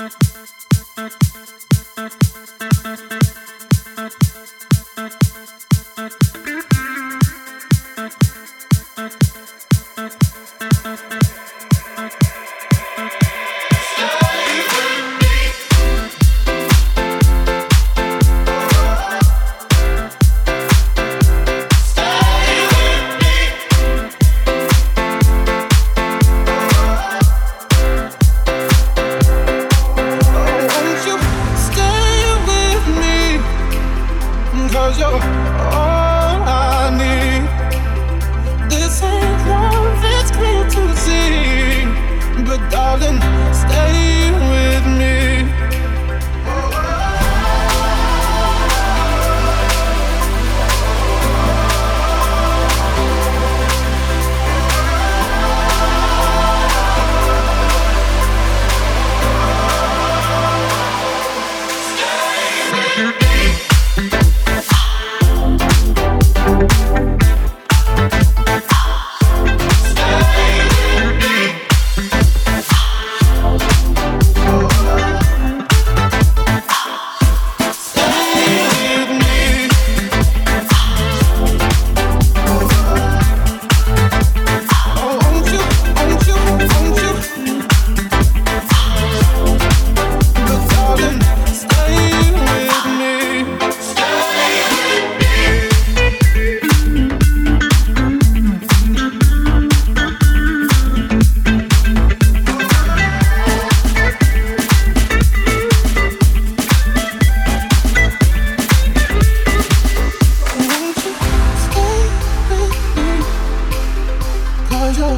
Thank you.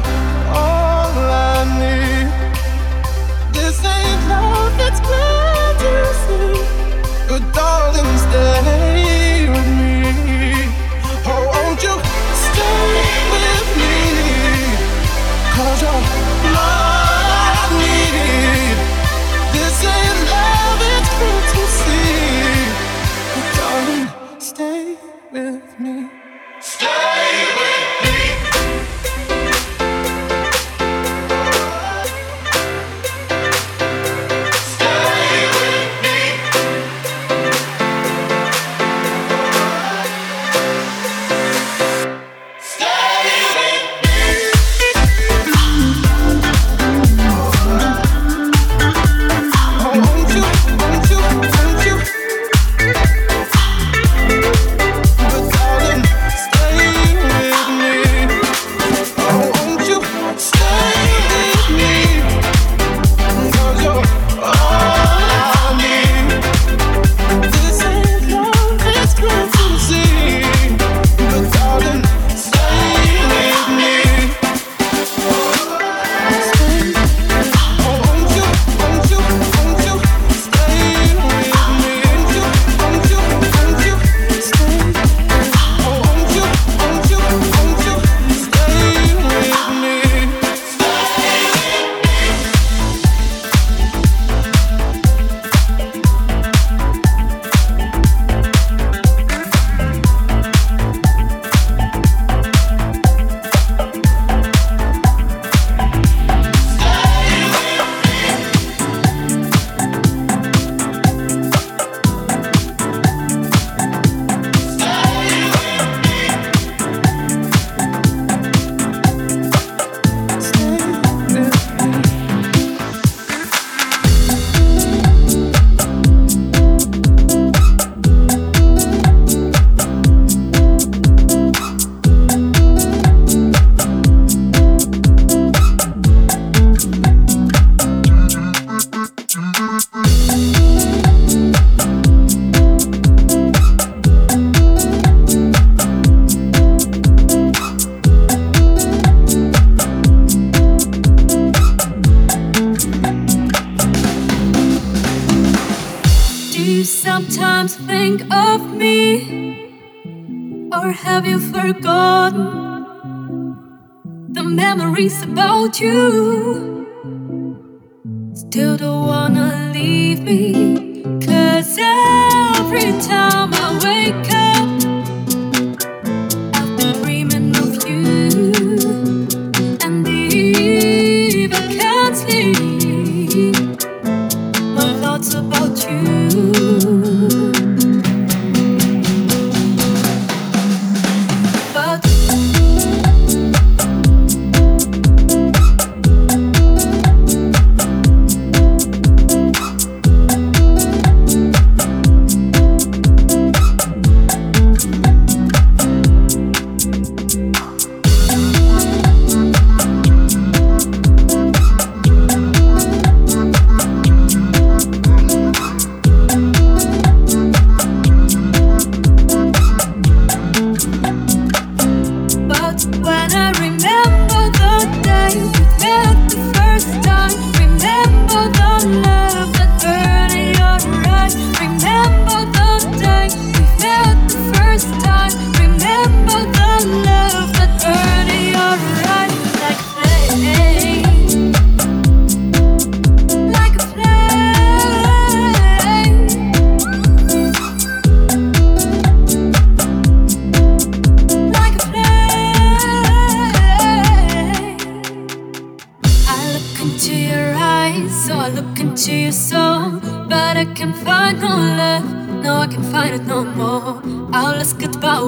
all I need. This ain't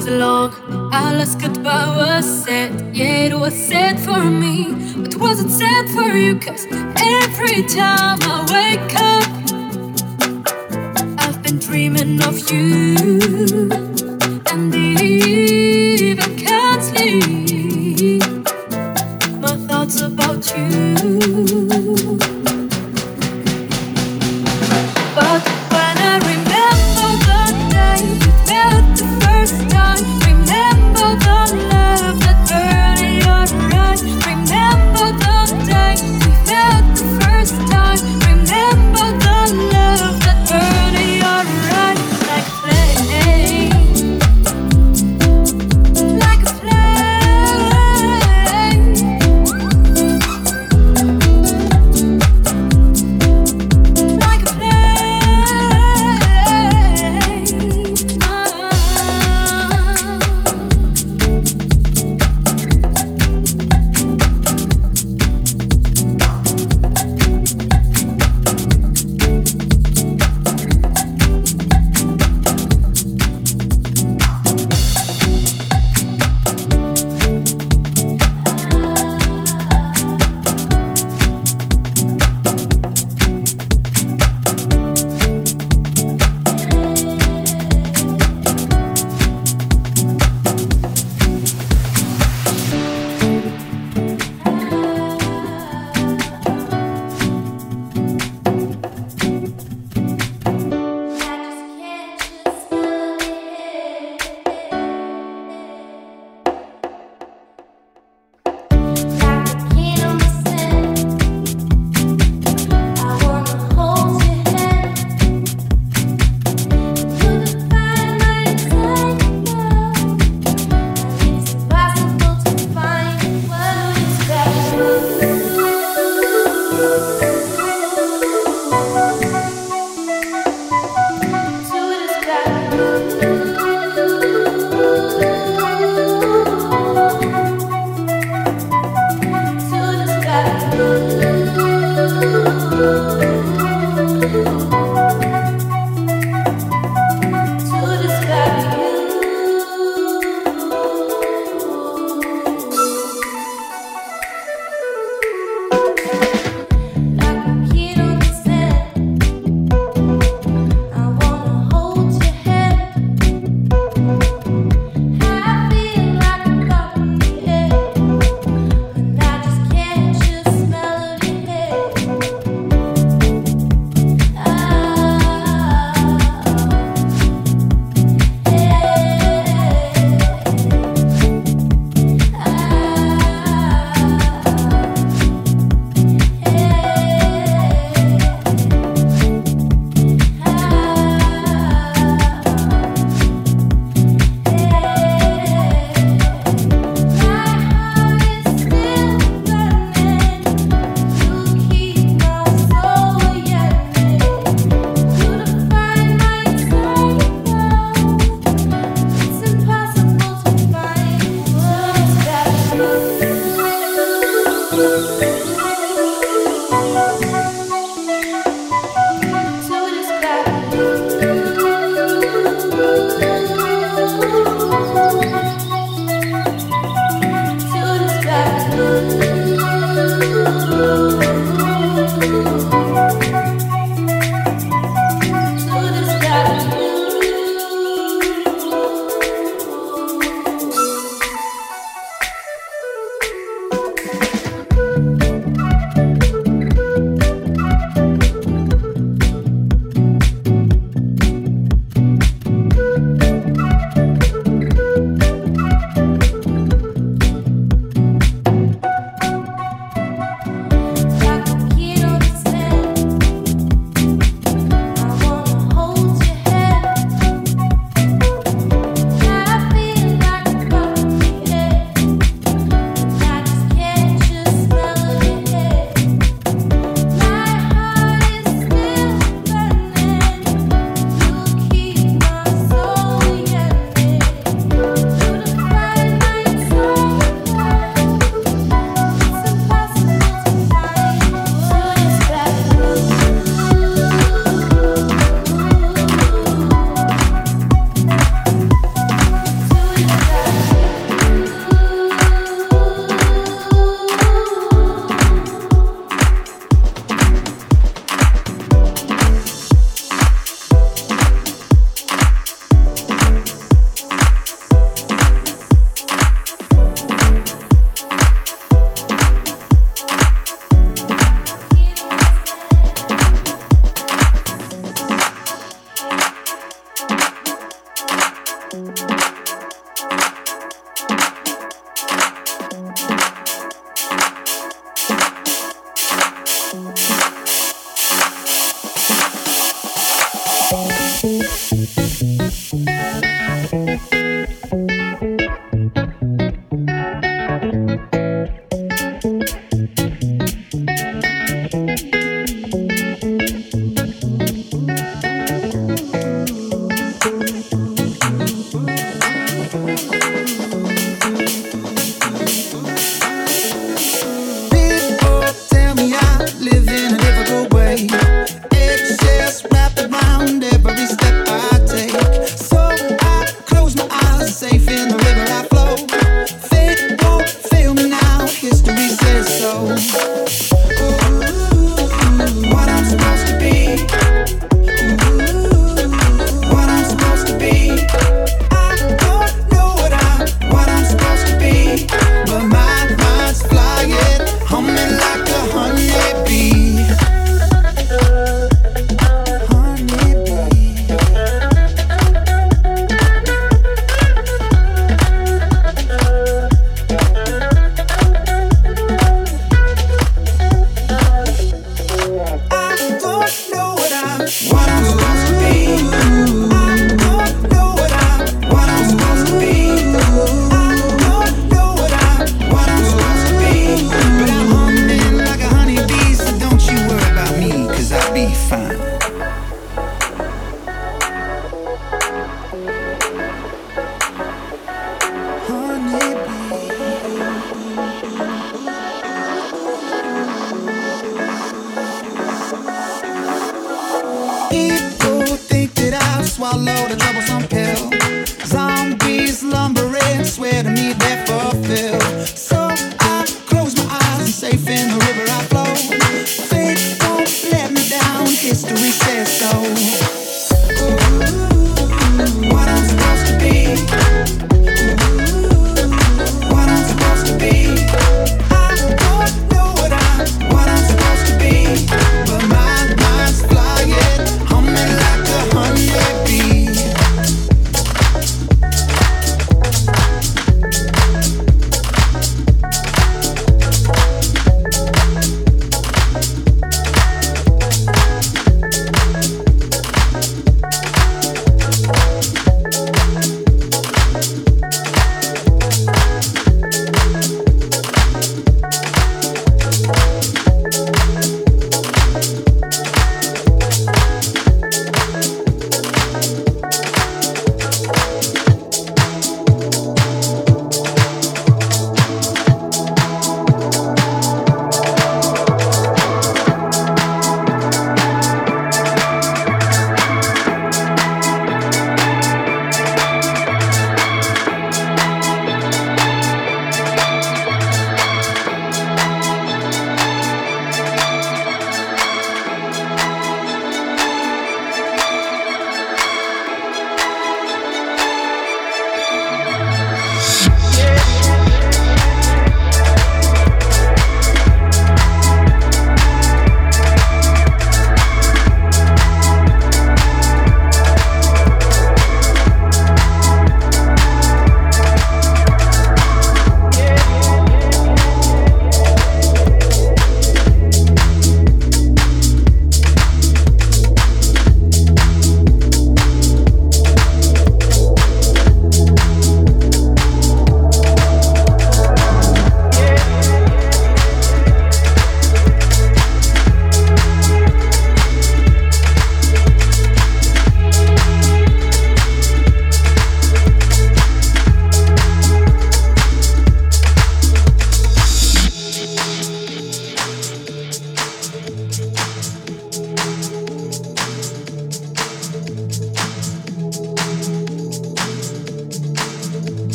goes long, I lost goodbye was said, yeah, it was said for me, but wasn't said for you. Cause every time I wake up, I've been dreaming of you.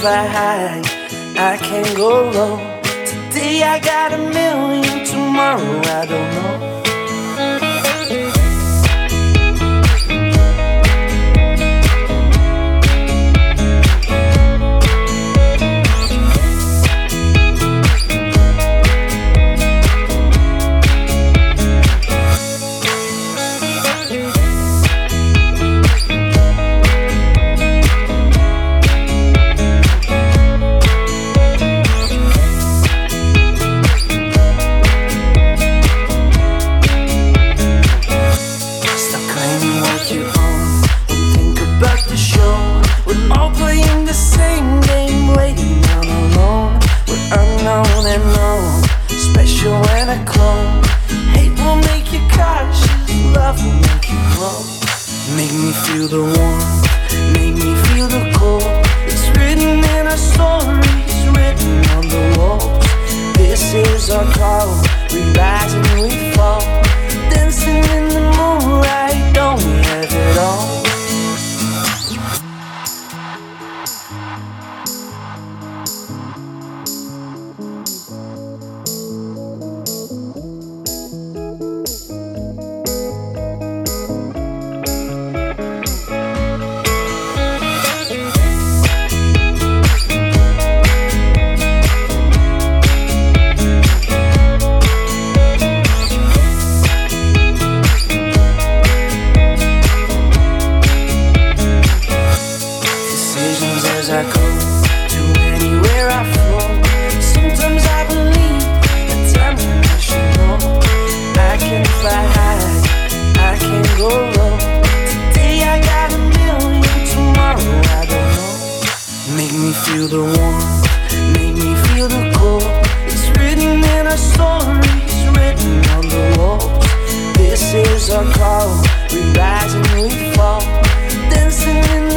fly. I can't go wrong. Today I got a million, tomorrow I don't. power stories written on the wall. This is our call. We rise and we fall, dancing in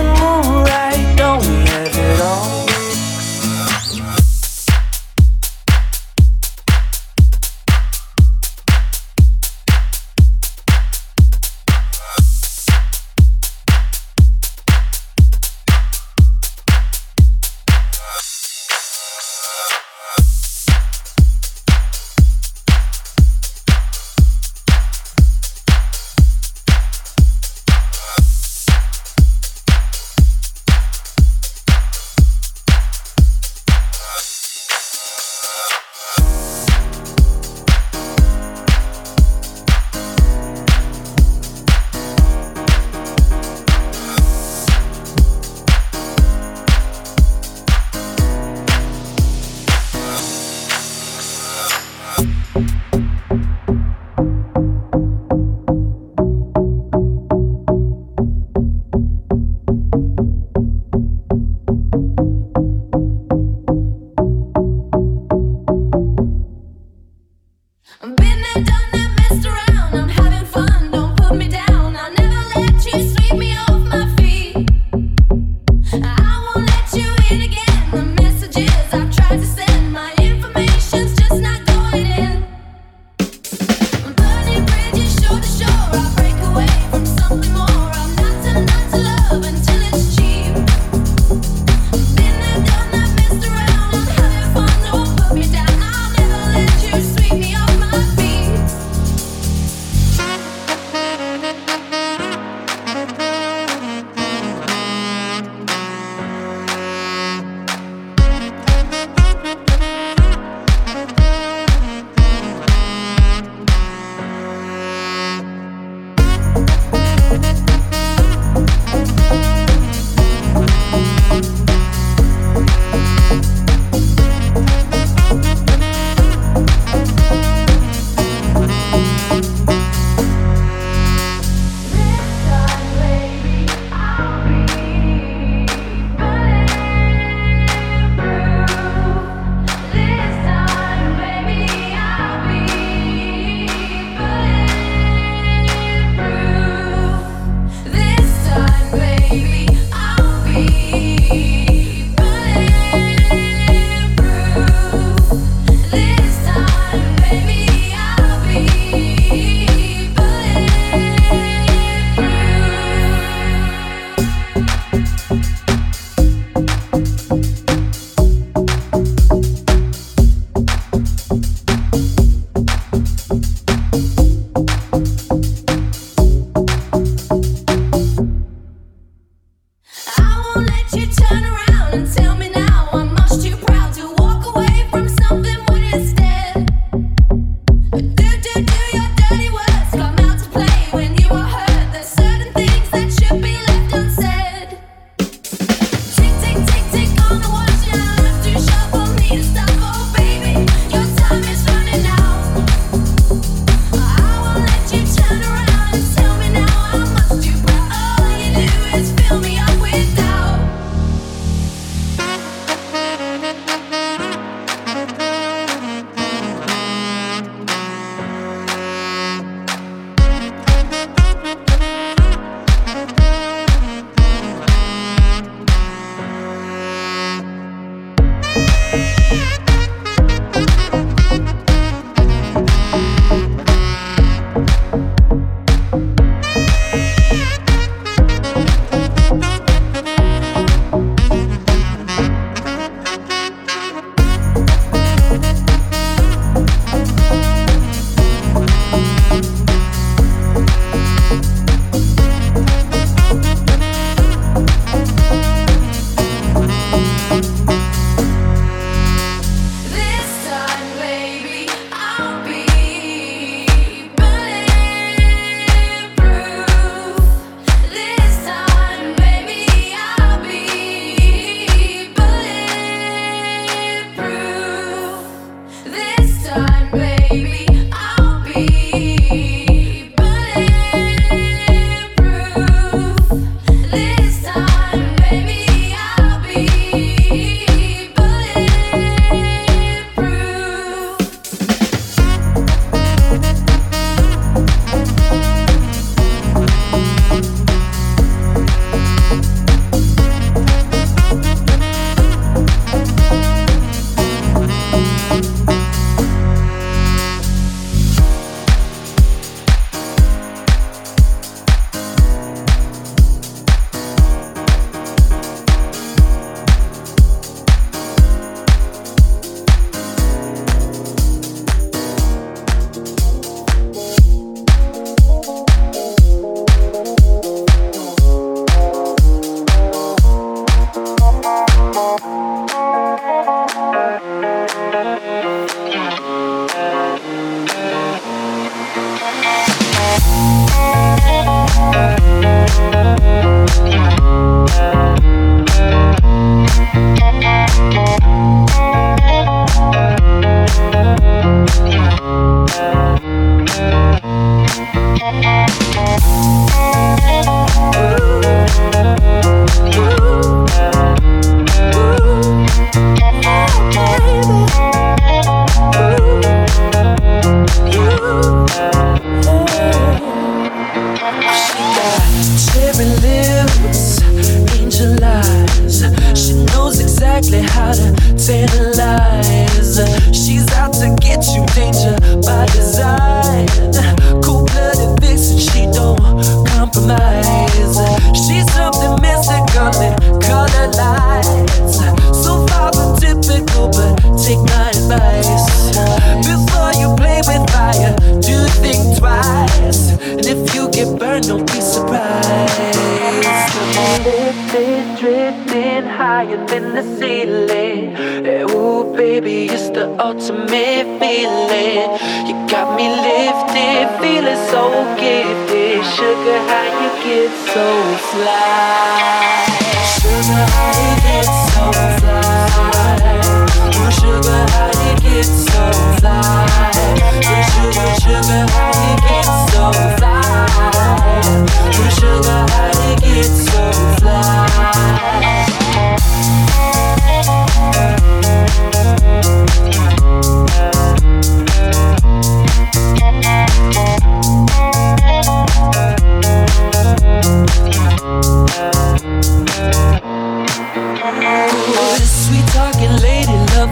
Bye.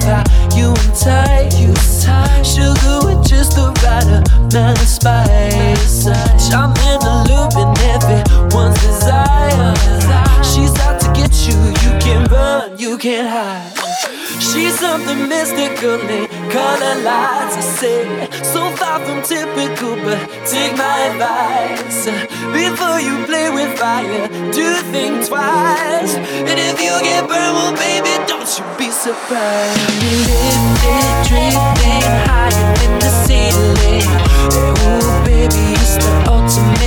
tie, you and tight, you tight. Sugar with just the right amount of spice. I'm in the loop and everyone's desire. She's out to get you, you can't run, you can't hide. She's something mystical, color lights. I say, so far from typical, but take my advice. Before you play with fire, do think twice. And if you get burned, well, baby, don't you be surprised. Drifting higher in the ceiling. Ooh, baby, it's the ultimate.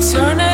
Know